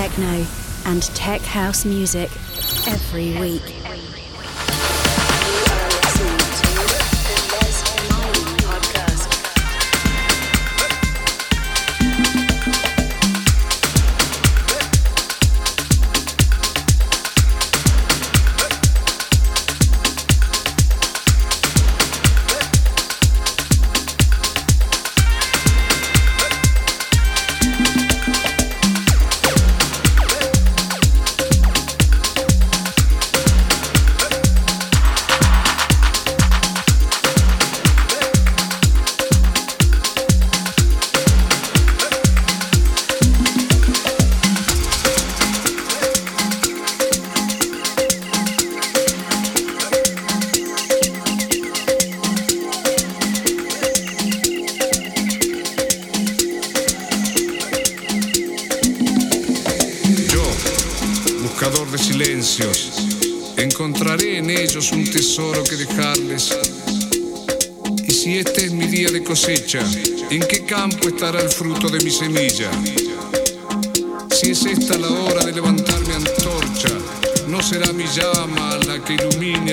techno and tech house music every week.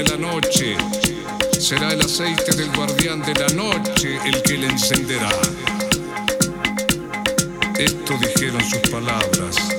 La noche, será el aceite del guardián de la noche el que le encenderá. Esto dijeron sus palabras.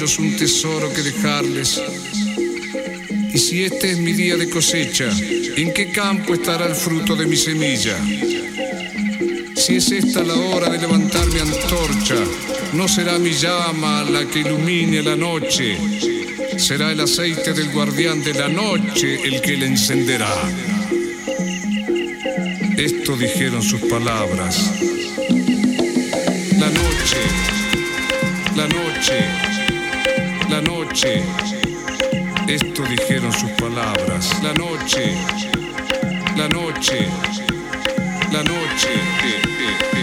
Ellos un tesoro que dejarles. Y si este es mi día de cosecha, ¿en qué campo estará el fruto de mi semilla? Si es esta la hora de levantar mi antorcha, no será mi llama la que ilumine la noche, será el aceite del guardián de la noche el que le encenderá. Esto dijeron sus palabras. La noche la noche, la noche. Esto dijeron sus palabras. La noche, la noche, la noche.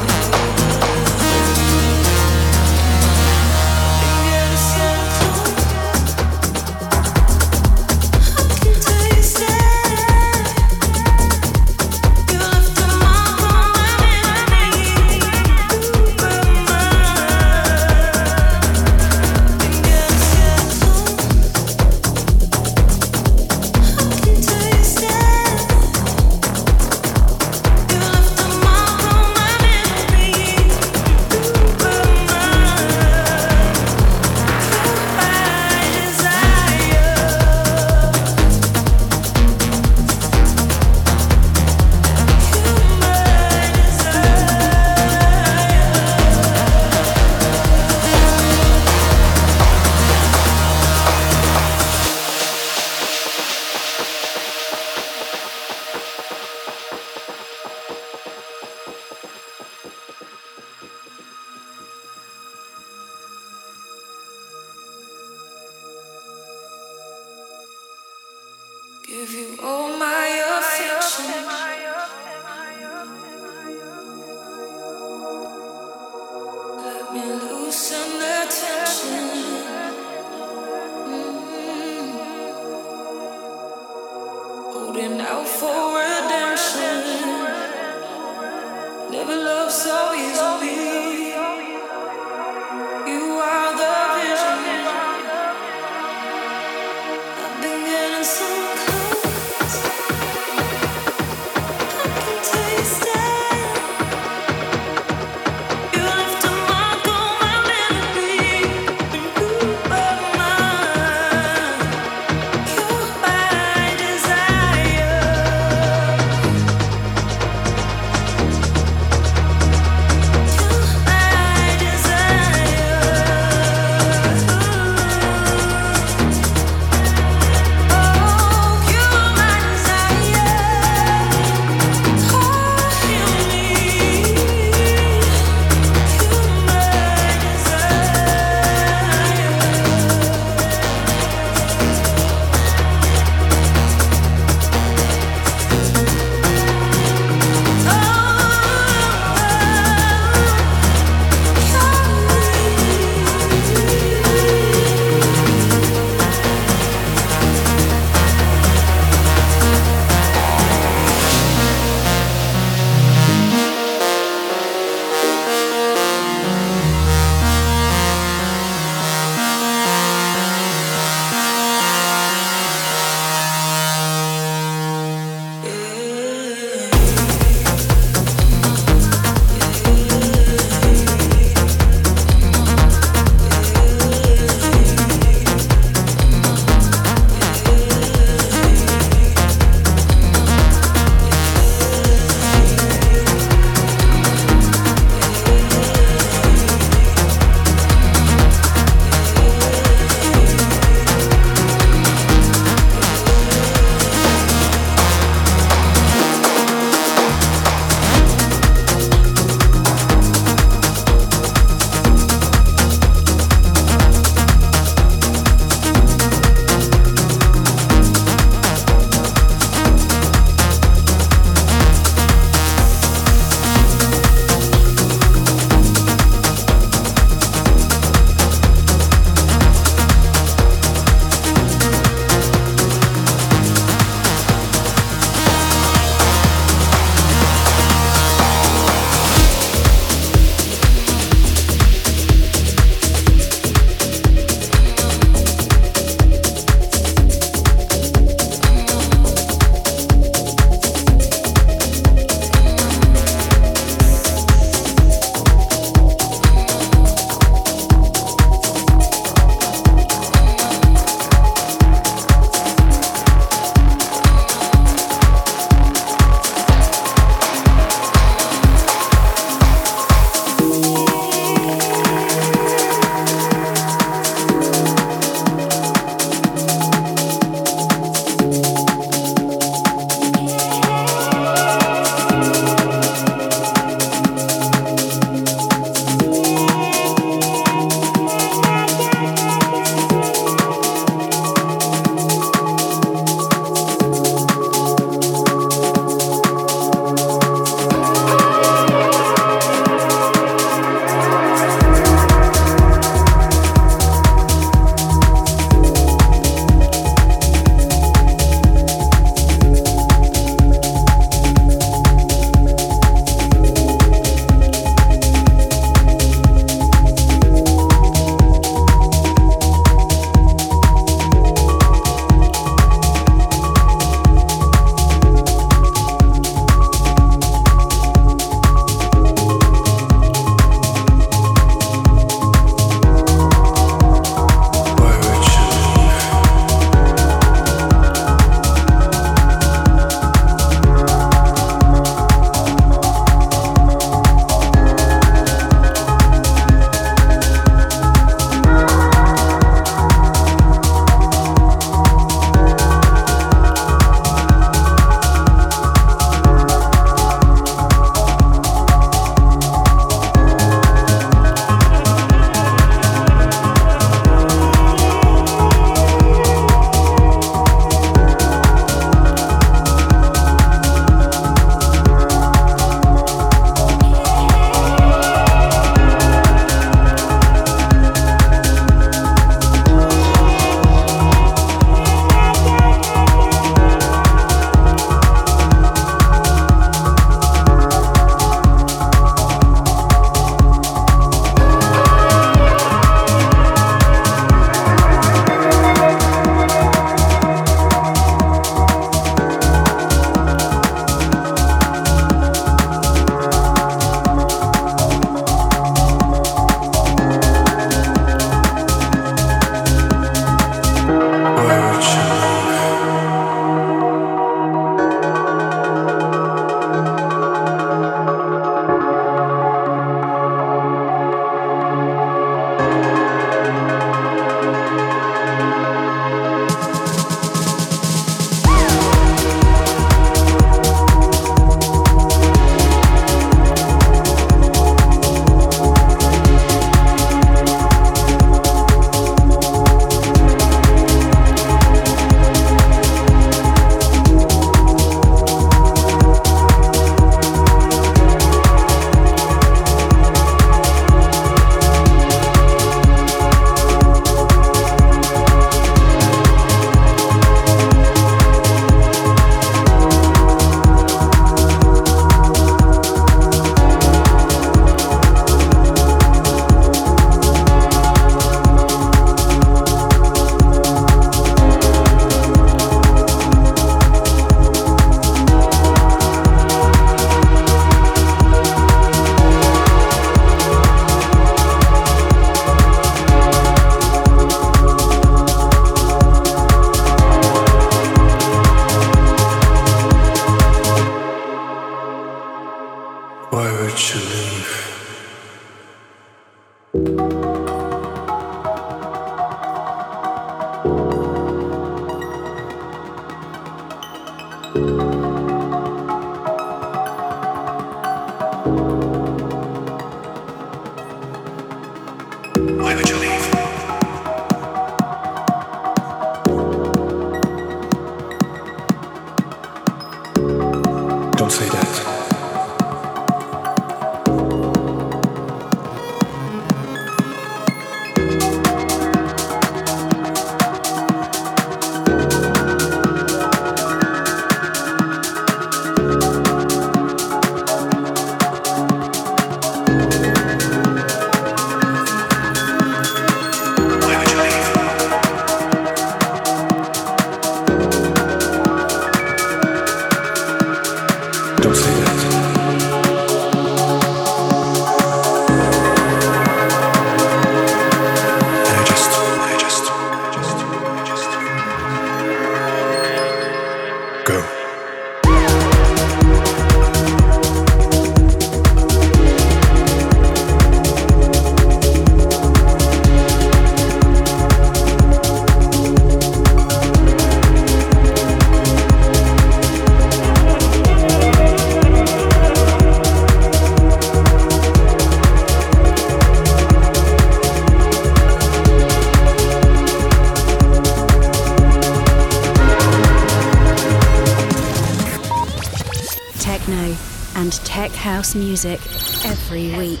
House music every week.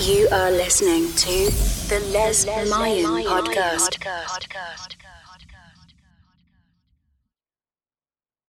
You are listening to the Les Mayan podcast.